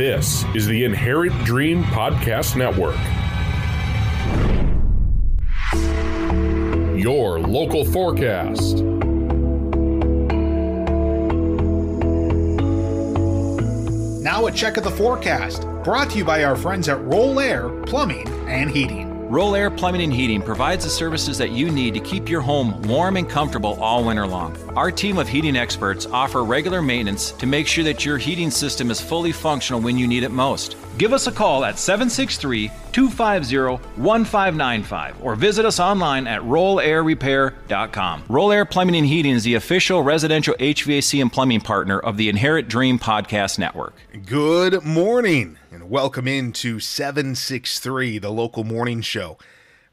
This is the Inherent Dream Podcast Network. Your local forecast. Now a check of the forecast, brought to you by our friends at Roll Air Plumbing and Heating. Roll Air Plumbing and Heating provides the services that you need to keep your home warm and comfortable all winter long. Our team of heating experts offer regular maintenance to make sure that your heating system is fully functional when you need it most. Give us a call at 763 250 1595 or visit us online at rollairrepair.com. Roll Air Plumbing and Heating is the official residential HVAC and plumbing partner of the Inherent Dream Podcast Network. Good morning and welcome into 763, the local morning show,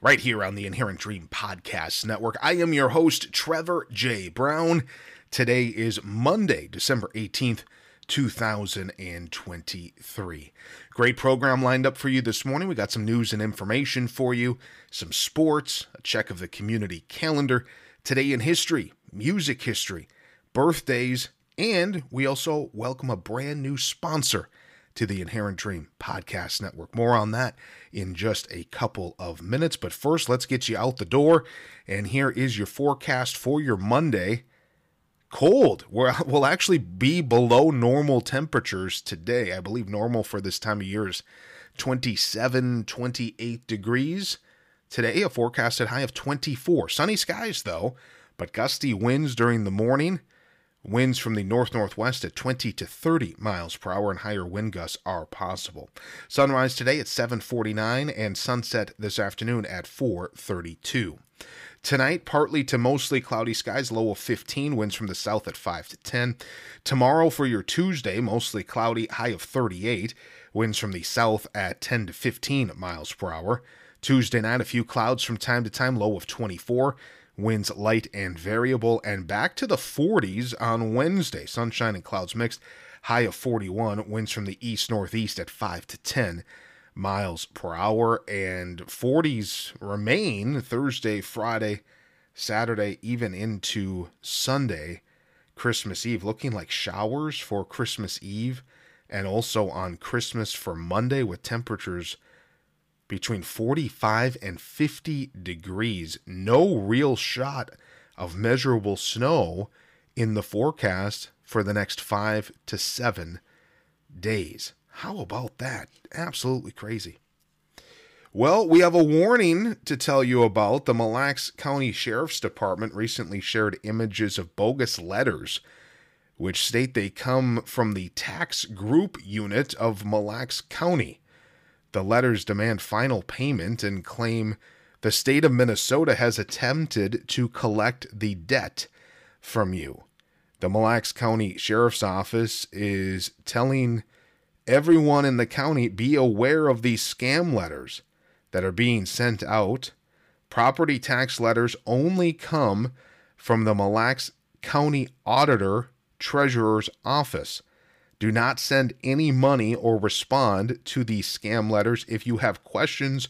right here on the Inherent Dream Podcast Network. I am your host, Trevor J. Brown. Today is Monday, December 18th, 2023. Great program lined up for you this morning. We got some news and information for you, some sports, a check of the community calendar, today in history, music history, birthdays, and we also welcome a brand new sponsor to the Inherent Dream Podcast Network. More on that in just a couple of minutes. But first, let's get you out the door. And here is your forecast for your Monday. Cold. We'll actually be below normal temperatures today. I believe normal for this time of year is 27, 28 degrees. Today, a forecasted high of 24. Sunny skies, though, but gusty winds during the morning. Winds from the north northwest at 20 to 30 miles per hour and higher wind gusts are possible. Sunrise today at 7:49 and sunset this afternoon at 4:32. Tonight, partly to mostly cloudy skies, low of 15, winds from the south at 5 to 10. Tomorrow for your Tuesday, mostly cloudy, high of 38, winds from the south at 10 to 15 miles per hour. Tuesday night, a few clouds from time to time, low of 24 winds light and variable, and back to the 40s on Wednesday. Sunshine and clouds mixed, high of 41, winds from the east northeast at 5 to 10 miles per hour, and 40s remain Thursday, Friday, Saturday, even into Sunday, Christmas Eve, looking like showers for Christmas Eve and also on Christmas for Monday with temperatures between 45 and 50 degrees. No real shot of measurable snow in the forecast for the next five to seven days. How about that? Absolutely crazy. Well, we have a warning to tell you about. The Mille Lacs County Sheriff's Department recently shared images of bogus letters, which state they come from the tax group unit of Mille Lacs County. The letters demand final payment and claim the state of Minnesota has attempted to collect the debt from you. The Mille Lacs County Sheriff's Office is telling everyone in the county be aware of these scam letters that are being sent out. Property tax letters only come from the Mille Lacs County Auditor Treasurer's Office. Do not send any money or respond to these scam letters. If you have questions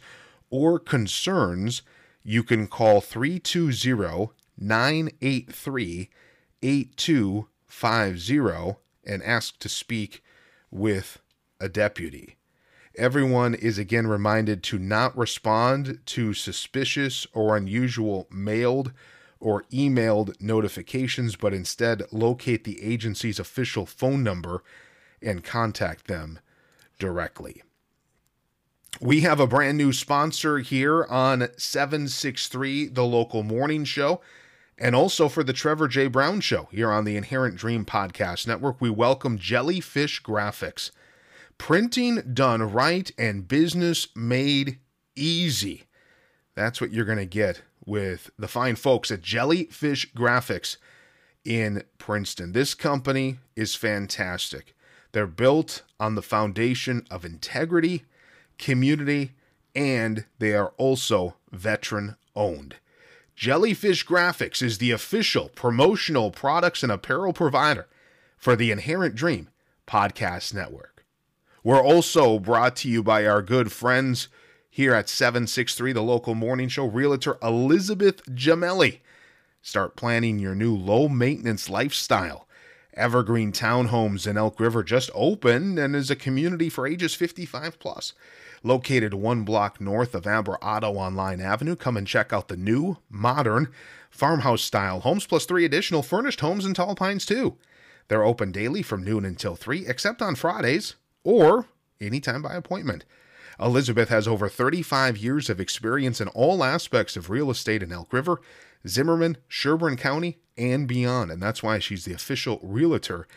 or concerns, you can call 320 983 8250 and ask to speak with a deputy. Everyone is again reminded to not respond to suspicious or unusual mailed or emailed notifications, but instead locate the agency's official phone number and contact them directly. We have a brand new sponsor here on 763, the local morning show, and also for the Trevor J. Brown show here on the Inherent Dream Podcast Network. We welcome Jellyfish Graphics. Printing done right and business made easy. That's what you're going to get with the fine folks at Jellyfish Graphics in Princeton. This company is fantastic. They're built on the foundation of integrity, community, and they are also veteran owned. Jellyfish Graphics is the official promotional products and apparel provider for the Inherent Dream Podcast Network. We're also brought to you by our good friends here at 763, the local morning show, Realtor Elizabeth Jamelli. Start planning your new low maintenance lifestyle Evergreen Townhomes in Elk River just opened and is a community for ages 55 plus. Located one block north of Amber Auto on Line Avenue, come and check out the new, modern, farmhouse style homes plus three additional furnished homes in Tall Pines, too. They're open daily from noon until 3, except on Fridays or anytime by appointment. Elizabeth has over 35 years of experience in all aspects of real estate in Elk River, Zimmerman, Sherburne County, and beyond. And that's why she's the official realtor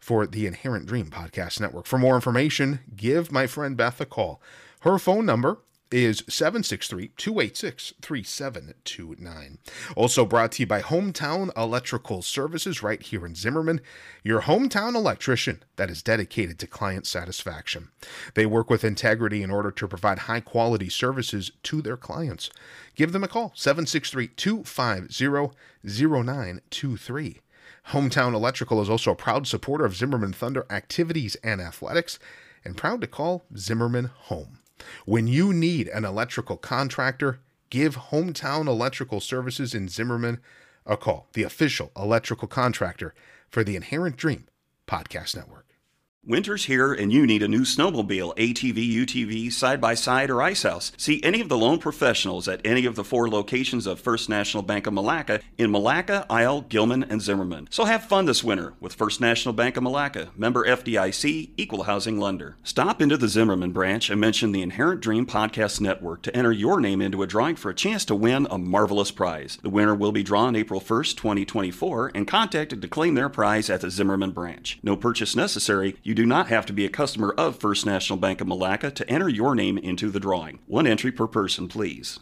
for the Inherent Dream Podcast Network. For more information, give my friend Beth a call. Her phone number is 763-286-3729. Also brought to you by Hometown Electrical Services right here in Zimmerman, your hometown electrician that is dedicated to client satisfaction. They work with integrity in order to provide high-quality services to their clients. Give them a call, 763-250-0923. Hometown Electrical is also a proud supporter of Zimmerman Thunder activities and athletics and proud to call Zimmerman home. When you need an electrical contractor, give Hometown Electrical Services in Zimmerman a call, the official electrical contractor for the Inherent Dream Podcast Network. Winter's here and you need a new snowmobile, ATV, UTV, side by side, or ice house. See any of the loan professionals at any of the four locations of First National Bank of Milaca in Milaca, Isle, Gilman, and Zimmerman. So have fun this winter with First National Bank of Milaca, member FDIC, equal housing lender. Stop into the Zimmerman branch and mention the Inherent Dream Podcast Network to enter your name into a drawing for a chance to win a marvelous prize. The winner will be drawn April 1st, 2024, and contacted to claim their prize at the Zimmerman branch. No purchase necessary. You do not have to be a customer of First National Bank of Milaca to enter your name into the drawing. One entry per person, please.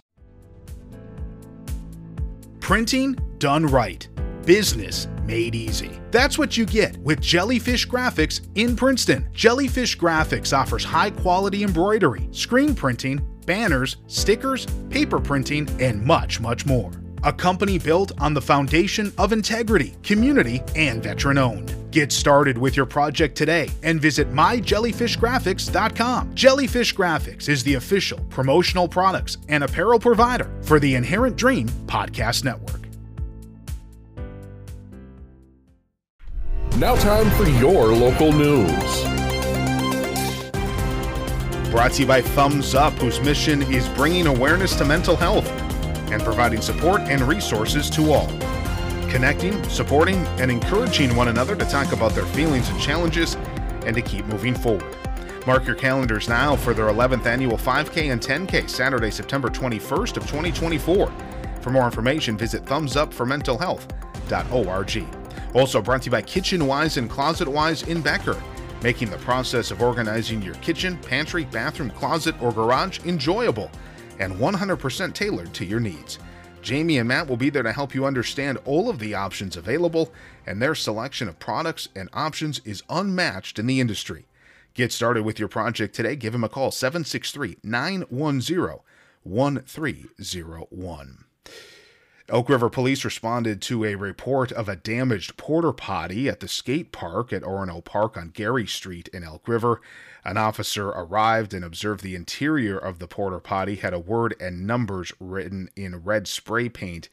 Printing done right. Business made easy. That's what you get with Jellyfish Graphics in Princeton. Jellyfish Graphics offers high quality embroidery, screen printing, banners, stickers, paper printing, and much, much more. A company built on the foundation of integrity, community, and veteran owned. Get started with your project today and visit myjellyfishgraphics.com. Jellyfish Graphics is the official promotional products and apparel provider for the Inherent Dream Podcast Network. Now, time for your local news. Brought to you by Thumbs Up, whose mission is bringing awareness to mental health and providing support and resources to all. Connecting, supporting, and encouraging one another to talk about their feelings and challenges and to keep moving forward. Mark your calendars now for their 11th annual 5K and 10K Saturday, September 21st of 2024. For more information, visit thumbsupformentalhealth.org. Also brought to you by Kitchen Wise and Closet Wise in Becker, making the process of organizing your kitchen, pantry, bathroom, closet, or garage enjoyable and 100% tailored to your needs. Jamie and Matt will be there to help you understand all of the options available, and their selection of products and options is unmatched in the industry. Get started with your project today. Give them a call 763 910 1301. Elk River Police responded to a report of a damaged porta potty at the skate park at Orono Park on Gary Street in Elk River. An officer arrived and observed the interior of the porta potty had a word and numbers written in red spray paint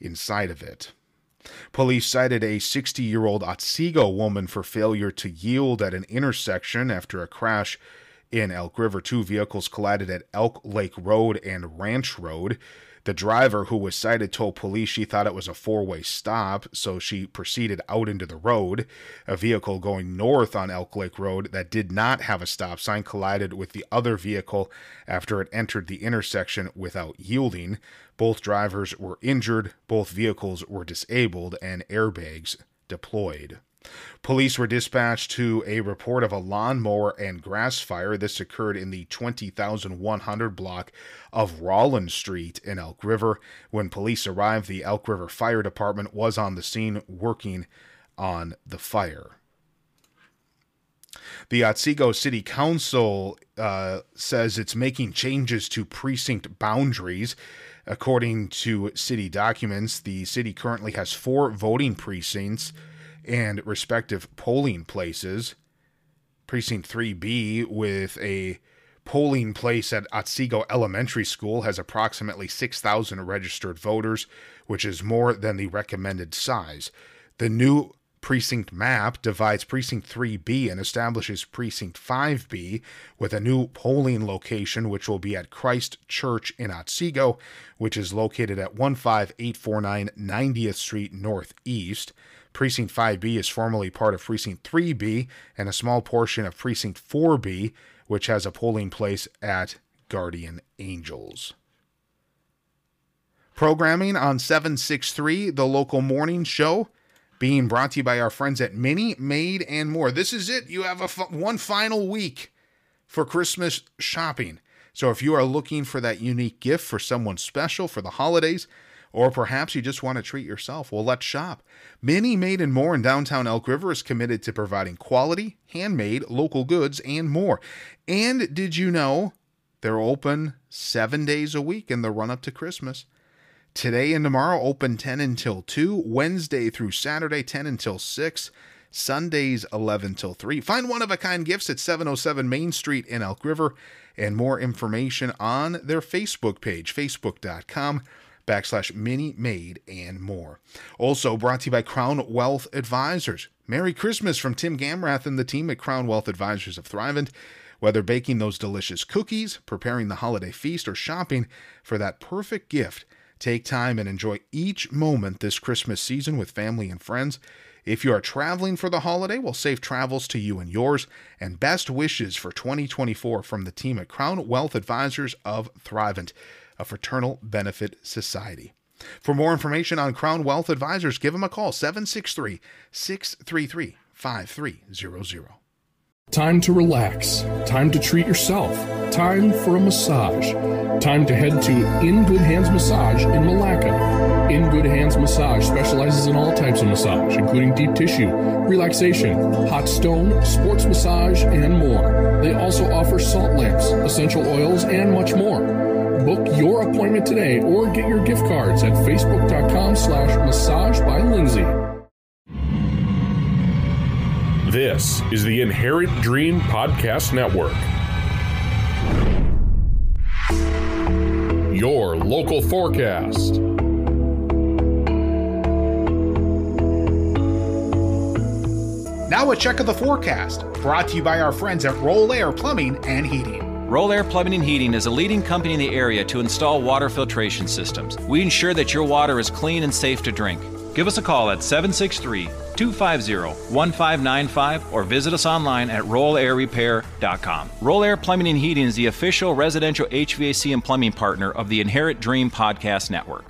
inside of it. Police cited a 60 year old Otsego woman for failure to yield at an intersection after a crash in Elk River. Two vehicles collided at Elk Lake Road and Ranch Road. The driver who was cited told police she thought it was a four way stop, so she proceeded out into the road. A vehicle going north on Elk Lake Road that did not have a stop sign collided with the other vehicle after it entered the intersection without yielding. Both drivers were injured, both vehicles were disabled, and airbags deployed. Police were dispatched to a report of a lawnmower and grass fire. This occurred in the 20,100 block of Rollins Street in Elk River. When police arrived, the Elk River Fire Department was on the scene working on the fire. The Otsego City Council uh, says it's making changes to precinct boundaries. According to city documents, the city currently has four voting precincts and respective polling places. Precinct 3B, with a polling place at Otsego Elementary School, has approximately 6,000 registered voters, which is more than the recommended size. The new precinct map divides precinct 3B and establishes precinct 5B with a new polling location, which will be at Christ Church in Otsego, which is located at 15849 90th Street Northeast. Precinct 5B is formerly part of Precinct 3B and a small portion of Precinct 4B, which has a polling place at Guardian Angels. Programming on 763, the local morning show, being brought to you by our friends at Mini, Made, and more. This is it. You have a f- one final week for Christmas shopping. So if you are looking for that unique gift for someone special for the holidays, or perhaps you just want to treat yourself, well, let's shop. Mini Made and More in downtown Elk River is committed to providing quality, handmade, local goods, and more. And did you know they're open seven days a week in the run up to Christmas? Today and tomorrow open 10 until 2, Wednesday through Saturday 10 until 6, Sundays 11 till 3. Find one of a kind gifts at 707 Main Street in Elk River and more information on their Facebook page, facebook.com backslash mini made and more. Also brought to you by Crown Wealth Advisors. Merry Christmas from Tim Gamrath and the team at Crown Wealth Advisors of Thrivent. Whether baking those delicious cookies, preparing the holiday feast, or shopping for that perfect gift, Take time and enjoy each moment this Christmas season with family and friends. If you are traveling for the holiday, well, safe travels to you and yours, and best wishes for 2024 from the team at Crown Wealth Advisors of Thrivent, a fraternal benefit society. For more information on Crown Wealth Advisors, give them a call 763 633 5300. Time to relax. Time to treat yourself. Time for a massage. Time to head to In Good Hands Massage in Milaca. In Good Hands Massage specializes in all types of massage, including deep tissue, relaxation, hot stone, sports massage, and more. They also offer salt lamps, essential oils, and much more. Book your appointment today or get your gift cards at facebook.com slash massage by Lindsay. This is the Inherent Dream Podcast Network. Your local forecast. Now a check of the forecast, brought to you by our friends at Roll Air Plumbing and Heating. Roll Air Plumbing and Heating is a leading company in the area to install water filtration systems. We ensure that your water is clean and safe to drink. Give us a call at 763 250 1595 or visit us online at rollairrepair.com. Roll Air Plumbing and Heating is the official residential HVAC and plumbing partner of the Inherent Dream Podcast Network.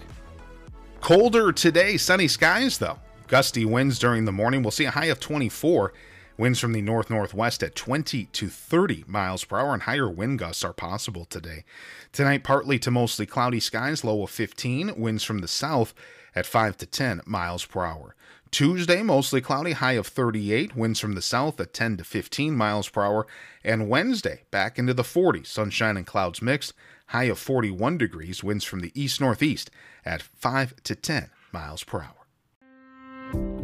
Colder today, sunny skies though. Gusty winds during the morning. We'll see a high of 24. Winds from the north northwest at 20 to 30 miles per hour, and higher wind gusts are possible today. Tonight, partly to mostly cloudy skies, low of 15. Winds from the south at 5 to 10 miles per hour. Tuesday, mostly cloudy, high of 38, winds from the south at 10 to 15 miles per hour. And Wednesday, back into the 40s, sunshine and clouds mixed, high of 41 degrees, winds from the east northeast at 5 to 10 miles per hour.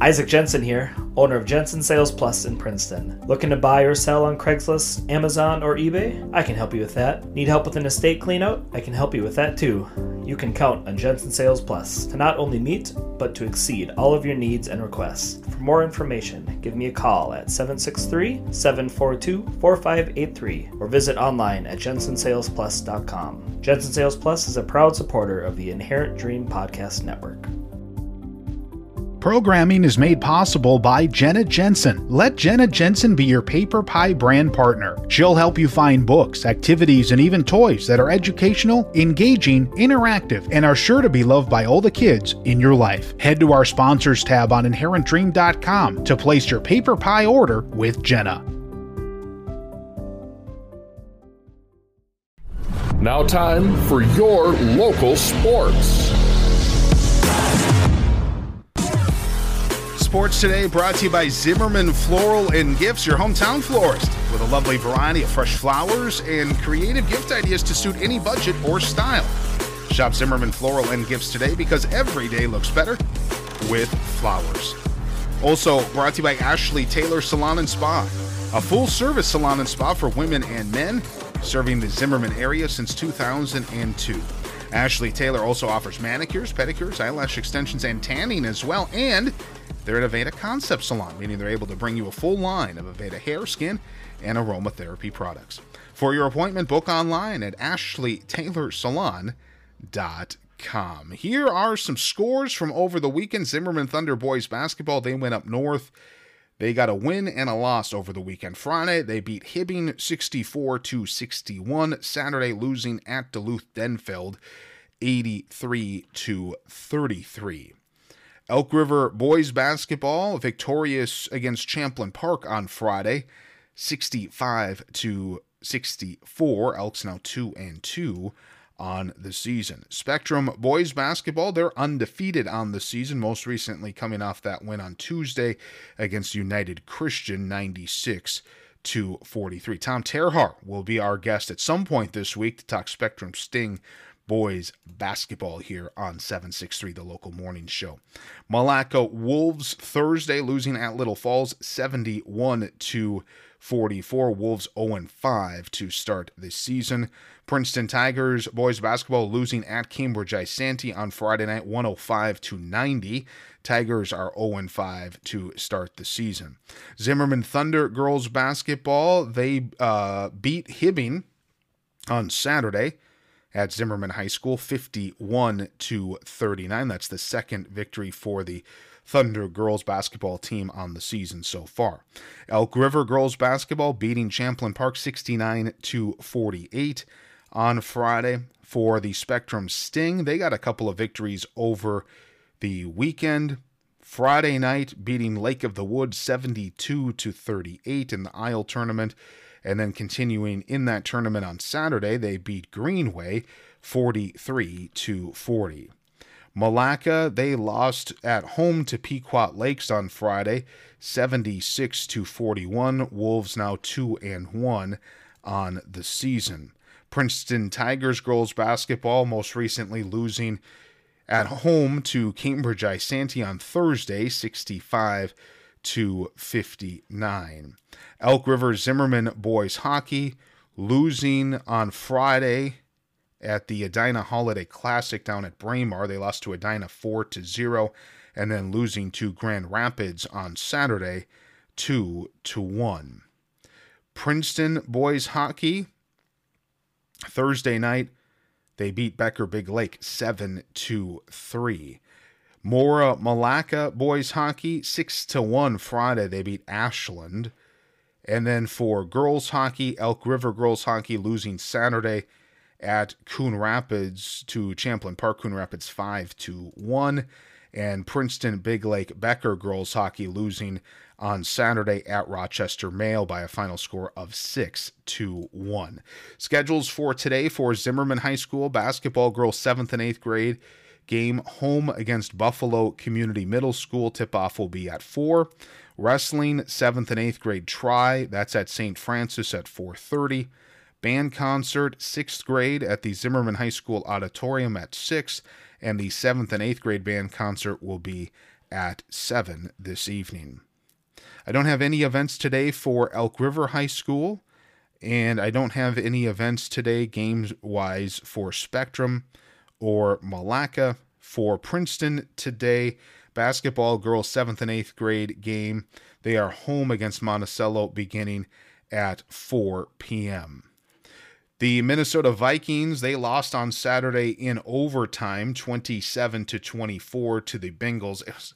Isaac Jensen here, owner of Jensen Sales Plus in Princeton. Looking to buy or sell on Craigslist, Amazon, or eBay? I can help you with that. Need help with an estate cleanout? I can help you with that too. You can count on Jensen Sales Plus to not only meet, but to exceed all of your needs and requests. For more information, give me a call at 763 742 4583 or visit online at jensensalesplus.com. Jensen Sales Plus is a proud supporter of the Inherent Dream Podcast Network. Programming is made possible by Jenna Jensen. Let Jenna Jensen be your Paper Pie brand partner. She'll help you find books, activities, and even toys that are educational, engaging, interactive, and are sure to be loved by all the kids in your life. Head to our sponsors tab on inherentdream.com to place your Paper Pie order with Jenna. Now, time for your local sports. Sports Today brought to you by Zimmerman Floral and Gifts, your hometown florist, with a lovely variety of fresh flowers and creative gift ideas to suit any budget or style. Shop Zimmerman Floral and Gifts today because every day looks better with flowers. Also brought to you by Ashley Taylor Salon and Spa, a full service salon and spa for women and men, serving the Zimmerman area since 2002. Ashley Taylor also offers manicures, pedicures, eyelash extensions, and tanning as well. And they're at Aveda Concept Salon, meaning they're able to bring you a full line of Aveda hair, skin, and aromatherapy products. For your appointment, book online at ashleytaylorsalon.com. Here are some scores from over the weekend. Zimmerman Thunder boys basketball, they went up north. They got a win and a loss over the weekend. Friday, they beat Hibbing 64 to 61. Saturday, losing at Duluth Denfeld 83 to 33. Elk River boys basketball victorious against Champlain Park on Friday, 65 to 64. Elks now 2 and 2 on the season. Spectrum boys basketball, they're undefeated on the season, most recently coming off that win on Tuesday against United Christian 96 to 43. Tom Terhar will be our guest at some point this week to talk Spectrum Sting boys basketball here on 763 the local morning show. Milaca Wolves Thursday losing at Little Falls 71 to 44. Wolves 0 5 to start this season. Princeton Tigers boys basketball losing at Cambridge Isanti on Friday night 105 to 90. Tigers are 0 5 to start the season. Zimmerman Thunder girls basketball they uh, beat Hibbing on Saturday at Zimmerman High School 51 to 39. That's the second victory for the Thunder girls basketball team on the season so far. Elk River girls basketball beating Champlain Park 69 to 48 on Friday for the Spectrum Sting. They got a couple of victories over the weekend. Friday night beating Lake of the Woods 72 to 38 in the Isle tournament. And then continuing in that tournament on Saturday, they beat Greenway 43 to 40. Milaca, they lost at home to Pequot Lakes on Friday, 76 to 41. Wolves now 2 and 1 on the season. Princeton Tigers girls basketball most recently losing at home to Cambridge Isanti on Thursday, 65 to 59. Elk River Zimmerman boys hockey losing on Friday at the Edina Holiday Classic down at Braemar. They lost to Edina 4 to 0 and then losing to Grand Rapids on Saturday 2 to 1. Princeton boys hockey Thursday night they beat Becker Big Lake 7 to 3. Mora Milaca boys hockey 6 to 1 Friday they beat Ashland. And then for girls hockey, Elk River girls hockey losing Saturday at Coon Rapids to Champlain Park Coon Rapids 5 to 1 and Princeton Big Lake Becker girls hockey losing on Saturday at Rochester Mayo by a final score of 6 to 1. Schedules for today for Zimmerman High School basketball girls 7th and 8th grade game home against Buffalo Community Middle School. Tip off will be at 4. Wrestling 7th and 8th grade try that's at St. Francis at 4:30. Band concert 6th grade at the Zimmerman High School auditorium at 6 and the 7th and 8th grade band concert will be at 7 this evening. I don't have any events today for Elk River High School, and I don't have any events today, games wise, for Spectrum or Milaca. For Princeton today, basketball girls 7th and 8th grade game. They are home against Monticello beginning at 4 p.m. The Minnesota Vikings, they lost on Saturday in overtime 27 to 24 to the Bengals. It's,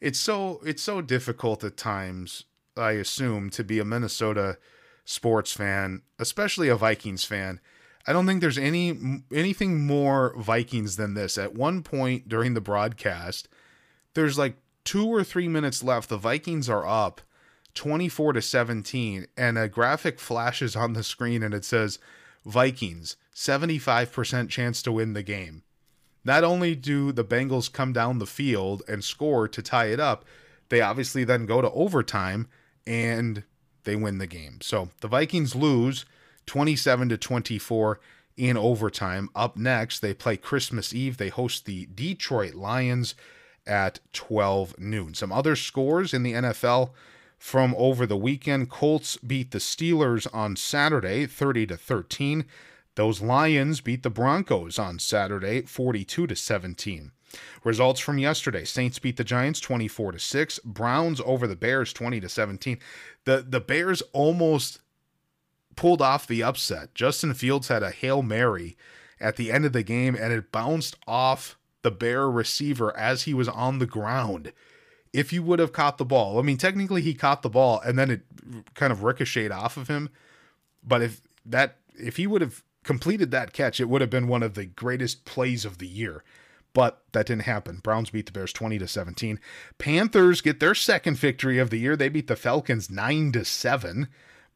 it's so it's so difficult at times, I assume, to be a Minnesota sports fan, especially a Vikings fan. I don't think there's any anything more Vikings than this. At one point during the broadcast, there's like 2 or 3 minutes left. The Vikings are up 24 to 17 and a graphic flashes on the screen and it says Vikings, 75% chance to win the game. Not only do the Bengals come down the field and score to tie it up, they obviously then go to overtime and they win the game. So the Vikings lose 27 to 24 in overtime. Up next, they play Christmas Eve. They host the Detroit Lions at 12 noon. Some other scores in the NFL from over the weekend. Colts beat the Steelers on Saturday 30 to 13. Those Lions beat the Broncos on Saturday 42 to 17. Results from yesterday: Saints beat the Giants 24 to 6, Browns over the Bears 20 to 17. The the Bears almost pulled off the upset. Justin Fields had a Hail Mary at the end of the game and it bounced off the Bear receiver as he was on the ground. If you would have caught the ball, I mean, technically he caught the ball and then it kind of ricocheted off of him. But if that, if he would have completed that catch, it would have been one of the greatest plays of the year. But that didn't happen. Browns beat the Bears 20 to 17. Panthers get their second victory of the year. They beat the Falcons 9 to 7.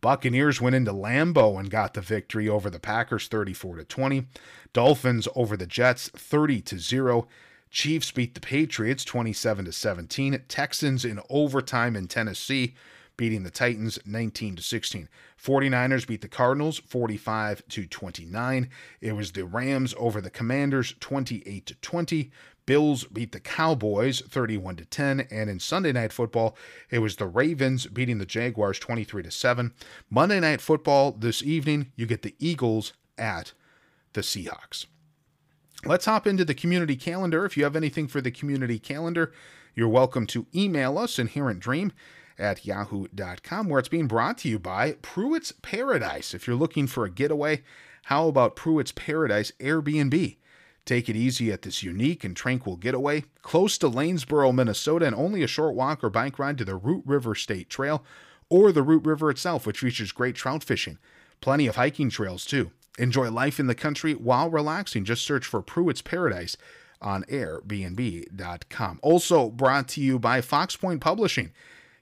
Buccaneers went into Lambeau and got the victory over the Packers 34 to 20. Dolphins over the Jets 30 to 0. Chiefs beat the Patriots 27 to 17. Texans in overtime in Tennessee beating the Titans 19 to 16. 49ers beat the Cardinals 45 to 29. It was the Rams over the Commanders 28 to 20. Bills beat the Cowboys 31 to 10 and in Sunday night football it was the Ravens beating the Jaguars 23 to 7. Monday night football this evening you get the Eagles at the Seahawks. Let's hop into the community calendar. If you have anything for the community calendar, you're welcome to email us Inherent Dream at yahoo.com, where it's being brought to you by Pruitt's Paradise. If you're looking for a getaway, how about Pruitt's Paradise Airbnb? Take it easy at this unique and tranquil getaway, close to Lanesboro, Minnesota, and only a short walk or bike ride to the Root River State Trail or the Root River itself, which features great trout fishing. Plenty of hiking trails, too. Enjoy life in the country while relaxing. Just search for Pruitt's Paradise on Airbnb.com. Also brought to you by Fox Point Publishing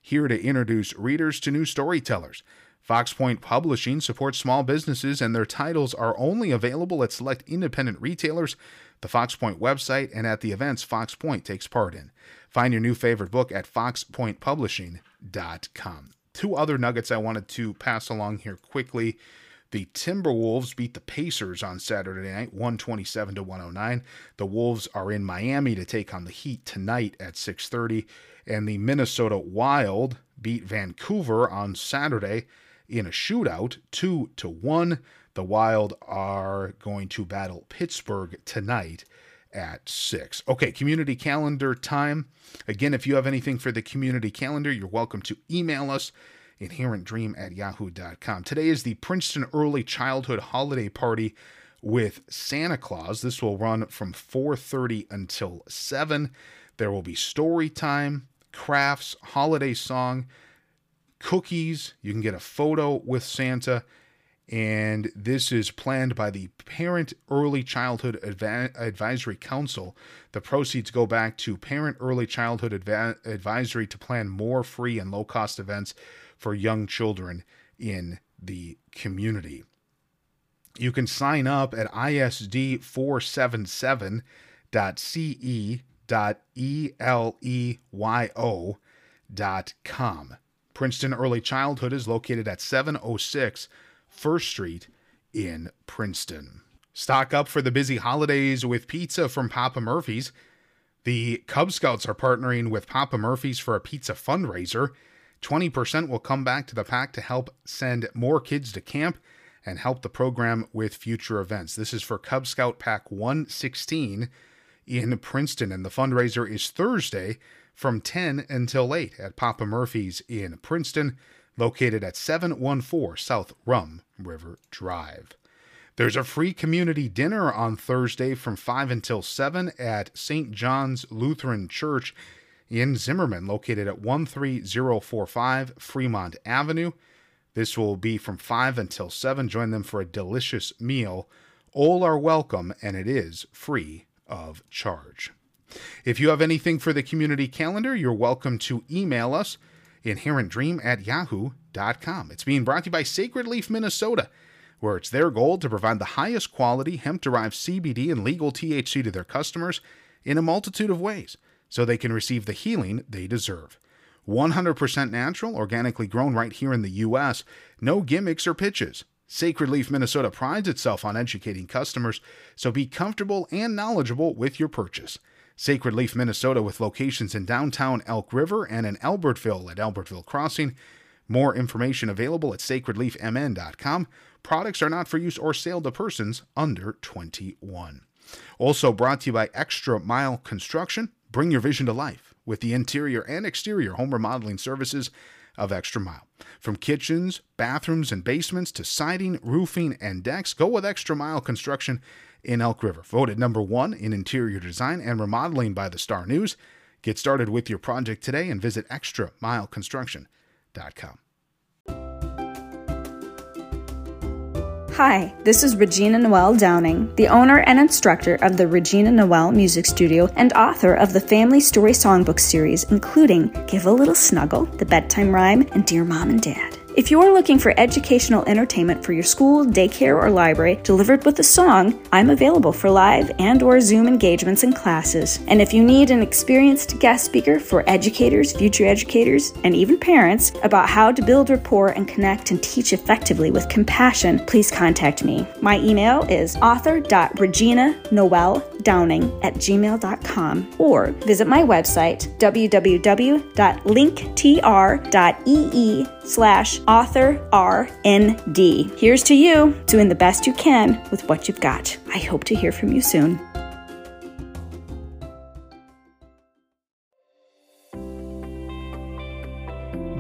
here to introduce readers to new storytellers. Fox Point Publishing supports small businesses, and their titles are only available at select independent retailers, the Fox Point website, and at the events Fox Point takes part in. Find your new favorite book at foxpointpublishing.com. Two other nuggets I wanted to pass along here quickly. The Timberwolves beat the Pacers on Saturday night, 127 to 109. The Wolves are in Miami to take on the Heat tonight at 6:30, and the Minnesota Wild beat Vancouver on Saturday in a shootout, 2 to 1. The Wild are going to battle Pittsburgh tonight at 6. Okay, community calendar time. Again, if you have anything for the community calendar, you're welcome to email us inherentdream at yahoo.com. Today is the Princeton Early Childhood Holiday Party with Santa Claus. This will run from 4:30 until 7. There will be story time, crafts, holiday song, cookies. You can get a photo with Santa. And this is planned by the Parent Early Childhood Advisory Council. The proceeds go back to Parent Early Childhood Advisory to plan more free and low cost events for young children in the community. You can sign up at isd477.ce.eleyo.com. Princeton Early Childhood is located at 706 First Street in Princeton. Stock up for the busy holidays with pizza from Papa Murphy's. The Cub Scouts are partnering with Papa Murphy's for a pizza fundraiser. 20% will come back to the pack to help send more kids to camp and help the program with future events. This is for Cub Scout Pack 116 in Princeton, and the fundraiser is Thursday from 10 until 8 at Papa Murphy's in Princeton, located at 714 South Rum River Drive. There's a free community dinner on Thursday from 5 until 7 at St. John's Lutheran Church in Zimmerman, located at 13045 Fremont Avenue. This will be from 5 until 7. Join them for a delicious meal. All are welcome, and it is free of charge. If you have anything for the community calendar, you're welcome to email us inherentdream at yahoo.com. It's being brought to you by Sacred Leaf, Minnesota, where it's their goal to provide the highest quality hemp derived CBD and legal THC to their customers in a multitude of ways so they can receive the healing they deserve. 100% natural, organically grown right here in the U.S., no gimmicks or pitches. Sacred Leaf Minnesota prides itself on educating customers, so be comfortable and knowledgeable with your purchase. Sacred Leaf Minnesota, with locations in downtown Elk River and in Albertville at Albertville Crossing, More information available at sacredleafmn.com. Products are not for use or sale to persons under 21. Also brought to you by Extra Mile Construction. Bring your vision to life with the interior and exterior home remodeling services of Extra Mile. From kitchens, bathrooms, and basements to siding, roofing, and decks, go with Extra Mile Construction in Elk River. Voted number one in interior design and remodeling by the Star News. Get started with your project today and visit extramileconstruction.com. Hi, this is Regina Noel Downing, the owner and instructor of the Regina Noel Music Studio and author of the Family Story Songbook series, including Give a Little Snuggle, The Bedtime Rhyme, and Dear Mom and Dad. If you're looking for educational entertainment for your school, daycare, or library delivered with a song, I'm available for live and or Zoom engagements and classes. And if you need an experienced guest speaker for educators, future educators, and even parents about how to build rapport and connect and teach effectively with compassion, please contact me. My email is author.reginanoeldowning at gmail.com or visit my website www.linktr.ee slash author RND. Here's to you doing the best you can with what you've got. I hope to hear from you soon.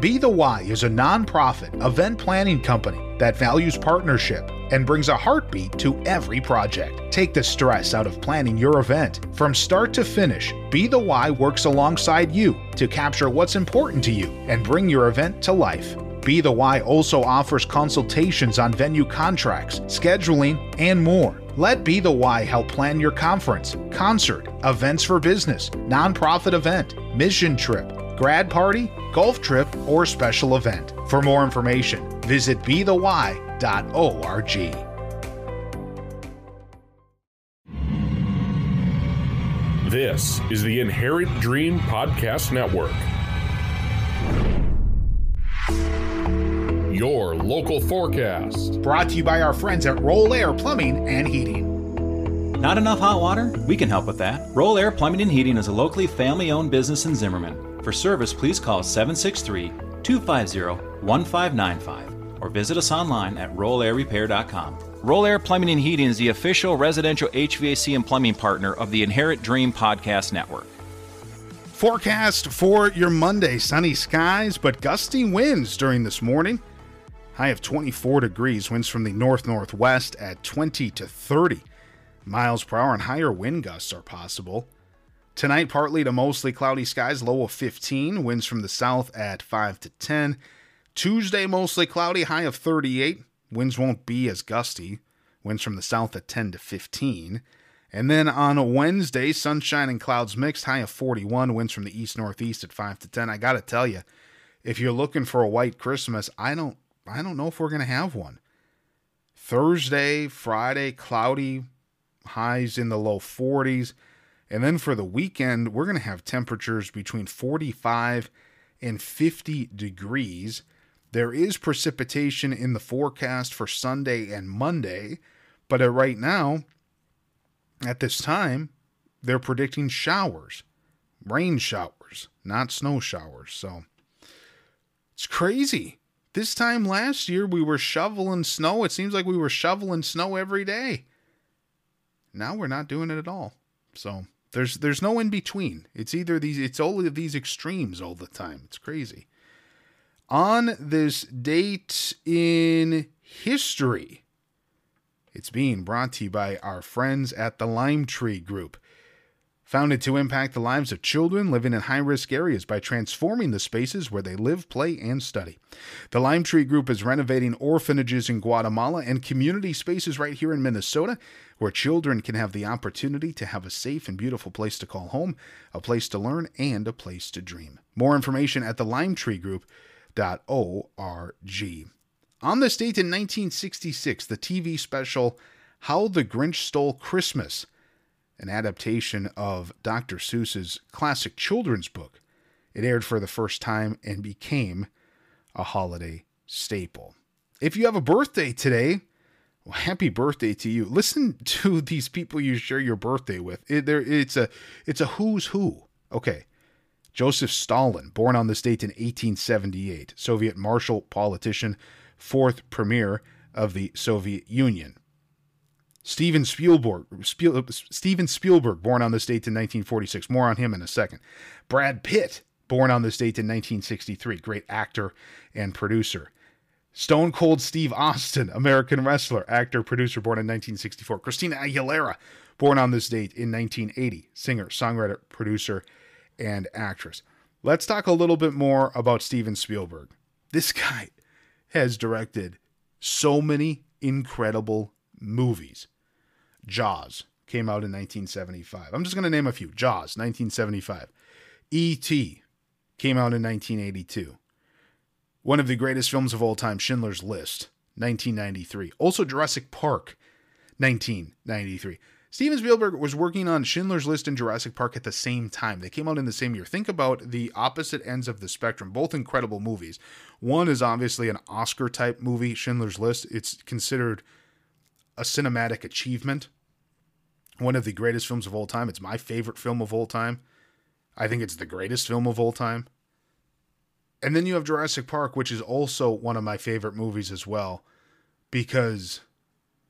Be the Why is a nonprofit event planning company that values partnership and brings a heartbeat to every project. Take the stress out of planning your event. From start to finish, Be the Why works alongside you to capture what's important to you and bring your event to life. Be the Why also offers consultations on venue contracts, scheduling, and more. Let Be the Why help plan your conference, concert, events for business, nonprofit event, mission trip, grad party, golf trip, or special event. For more information, visit bethewhy.org. This is the Inherent Dream Podcast Network. Your local forecast. Brought to you by our friends at Roll Air Plumbing and Heating. Not enough hot water? We can help with that. Roll Air Plumbing and Heating is a locally family owned business in Zimmerman. For service, please call 763 250 1595 or visit us online at rollairrepair.com. Roll Air Plumbing and Heating is the official residential HVAC and plumbing partner of the Inherent Dream Podcast Network. Forecast for your Monday sunny skies, but gusty winds during this morning. High of 24 degrees, winds from the north northwest at 20 to 30 miles per hour, and higher wind gusts are possible. Tonight, partly to mostly cloudy skies, low of 15, winds from the south at 5 to 10. Tuesday, mostly cloudy, high of 38. Winds won't be as gusty. Winds from the south at 10 to 15. And then on Wednesday, sunshine and clouds mixed, high of 41. Winds from the east northeast at 5 to 10. I got to tell you, if you're looking for a white Christmas, I don't I don't know if we're going to have one. Thursday, Friday, cloudy, highs in the low 40s. And then for the weekend, we're going to have temperatures between 45 and 50 degrees. There is precipitation in the forecast for Sunday and Monday, but right now, at this time, they're predicting showers, rain showers, not snow showers. So it's crazy. This time last year, we were shoveling snow. It seems like we were shoveling snow every day. Now we're not doing it at all. So there's there's no in between. It's either these it's of these extremes all the time. It's crazy. On this date in history, it's being brought to you by our friends at the Lime Tree Group. Founded to impact the lives of children living in high risk areas by transforming the spaces where they live, play, and study. The Lime Tree Group is renovating orphanages in Guatemala and community spaces right here in Minnesota where children can have the opportunity to have a safe and beautiful place to call home, a place to learn, and a place to dream. More information at the. On this date in 1966, the TV special How the Grinch Stole Christmas an adaptation of Dr. Seuss's classic children's book. It aired for the first time and became a holiday staple. If you have a birthday today, well, happy birthday to you. Listen to these people you share your birthday with. It, there, it's a it's a who's who. Okay. Joseph Stalin, born on this date in 1878, Soviet marshal politician, fourth premier of the Soviet Union. Steven Spielberg, Spiel, uh, Steven Spielberg, born on this date in 1946. More on him in a second. Brad Pitt, born on this date in 1963. Great actor and producer. Stone Cold Steve Austin, American wrestler, actor, producer, born in 1964. Christina Aguilera, born on this date in 1980. Singer, songwriter, producer, and actress. Let's talk a little bit more about Steven Spielberg. This guy has directed so many incredible movies. Jaws came out in 1975. I'm just going to name a few. Jaws, 1975. E.T. came out in 1982. One of the greatest films of all time, Schindler's List, 1993. Also Jurassic Park, 1993. Steven Spielberg was working on Schindler's List and Jurassic Park at the same time. They came out in the same year. Think about the opposite ends of the spectrum, both incredible movies. One is obviously an Oscar type movie, Schindler's List. It's considered a cinematic achievement. One of the greatest films of all time. It's my favorite film of all time. I think it's the greatest film of all time. And then you have Jurassic Park, which is also one of my favorite movies as well, because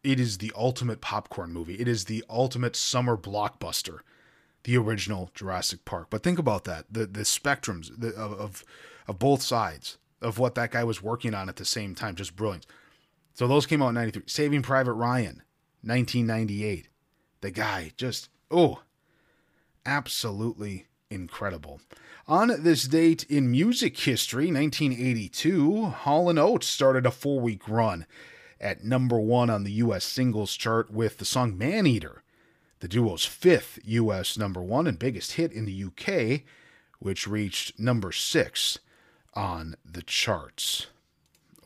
it is the ultimate popcorn movie. It is the ultimate summer blockbuster, the original Jurassic Park. But think about that the, the spectrums of, of, of both sides of what that guy was working on at the same time. Just brilliant. So those came out in 93. Saving Private Ryan, 1998. The guy just, oh, absolutely incredible. On this date in music history, 1982, Hall & Oates started a four-week run at number one on the U.S. singles chart with the song Maneater, the duo's fifth U.S. number one and biggest hit in the U.K., which reached number six on the charts.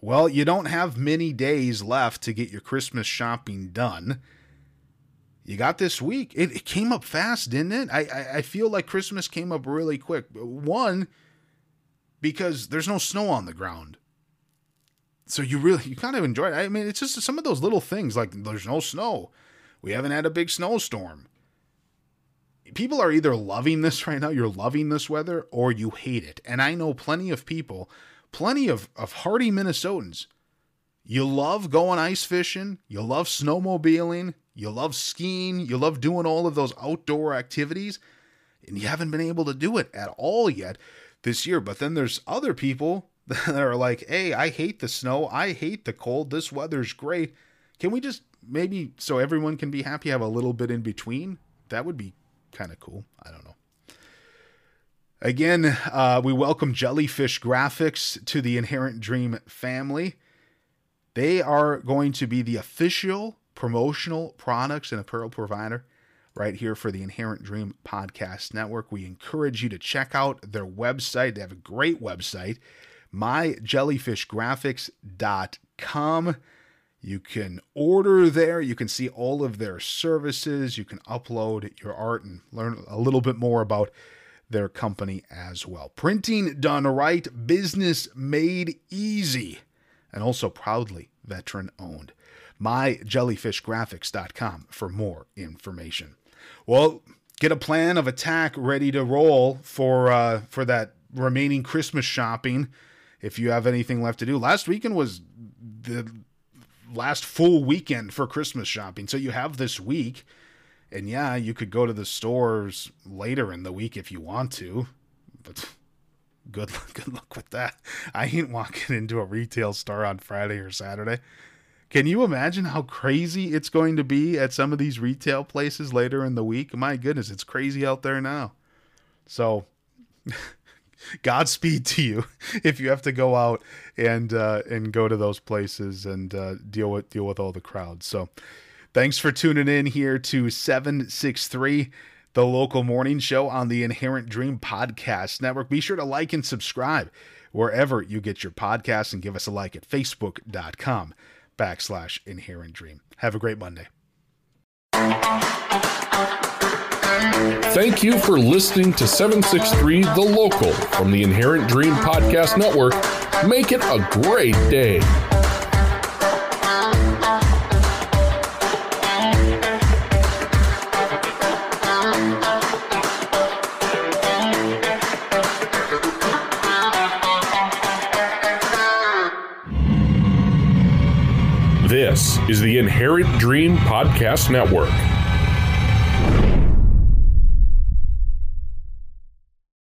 Well, you don't have many days left to get your Christmas shopping done. You got this week. It, it came up fast, didn't it? I, I, I feel like Christmas came up really quick. One, because there's no snow on the ground. So you really you kind of enjoy it. I mean, it's just some of those little things like there's no snow. We haven't had a big snowstorm. People are either loving this right now, you're loving this weather, or you hate it. And I know plenty of people plenty of, of hardy Minnesotans. You love going ice fishing, you love snowmobiling, you love skiing, you love doing all of those outdoor activities, and you haven't been able to do it at all yet this year. But then there's other people that are like, hey, I hate the snow, I hate the cold, this weather's great. Can we just maybe so everyone can be happy, have a little bit in between? That would be kind of cool. I don't know. Again, uh, we welcome Jellyfish Graphics to the Inherent Dream family. They are going to be the official promotional products and apparel provider right here for the Inherent Dream Podcast Network. We encourage you to check out their website. They have a great website, myjellyfishgraphics.com. You can order there. You can see all of their services. You can upload your art and learn a little bit more about their company as well. Printing done right, business made easy, and also proudly veteran owned. MyJellyfishGraphics.com for more information. Well, get a plan of attack ready to roll for uh, for that remaining Christmas shopping. If you have anything left to do, last weekend was the last full weekend for Christmas shopping, so you have this week and yeah, you could go to the stores later in the week if you want to, but good luck, good luck with that. I ain't walking into a retail store on Friday or Saturday. Can you imagine how crazy it's going to be at some of these retail places later in the week? My goodness, it's crazy out there now. So, Godspeed to you if you have to go out and uh, and go to those places and uh, deal with deal with all the crowds. So, Thanks for tuning in here to 763, the local morning show on the Inherent Dream Podcast Network. Be sure to like and subscribe wherever you get your podcasts and give us a like at facebook.com backslash inherent dream. Have a great Monday. Thank you for listening to 763 The Local from the Inherent Dream Podcast Network. Make it a great day. is the Inherent Dream Podcast Network.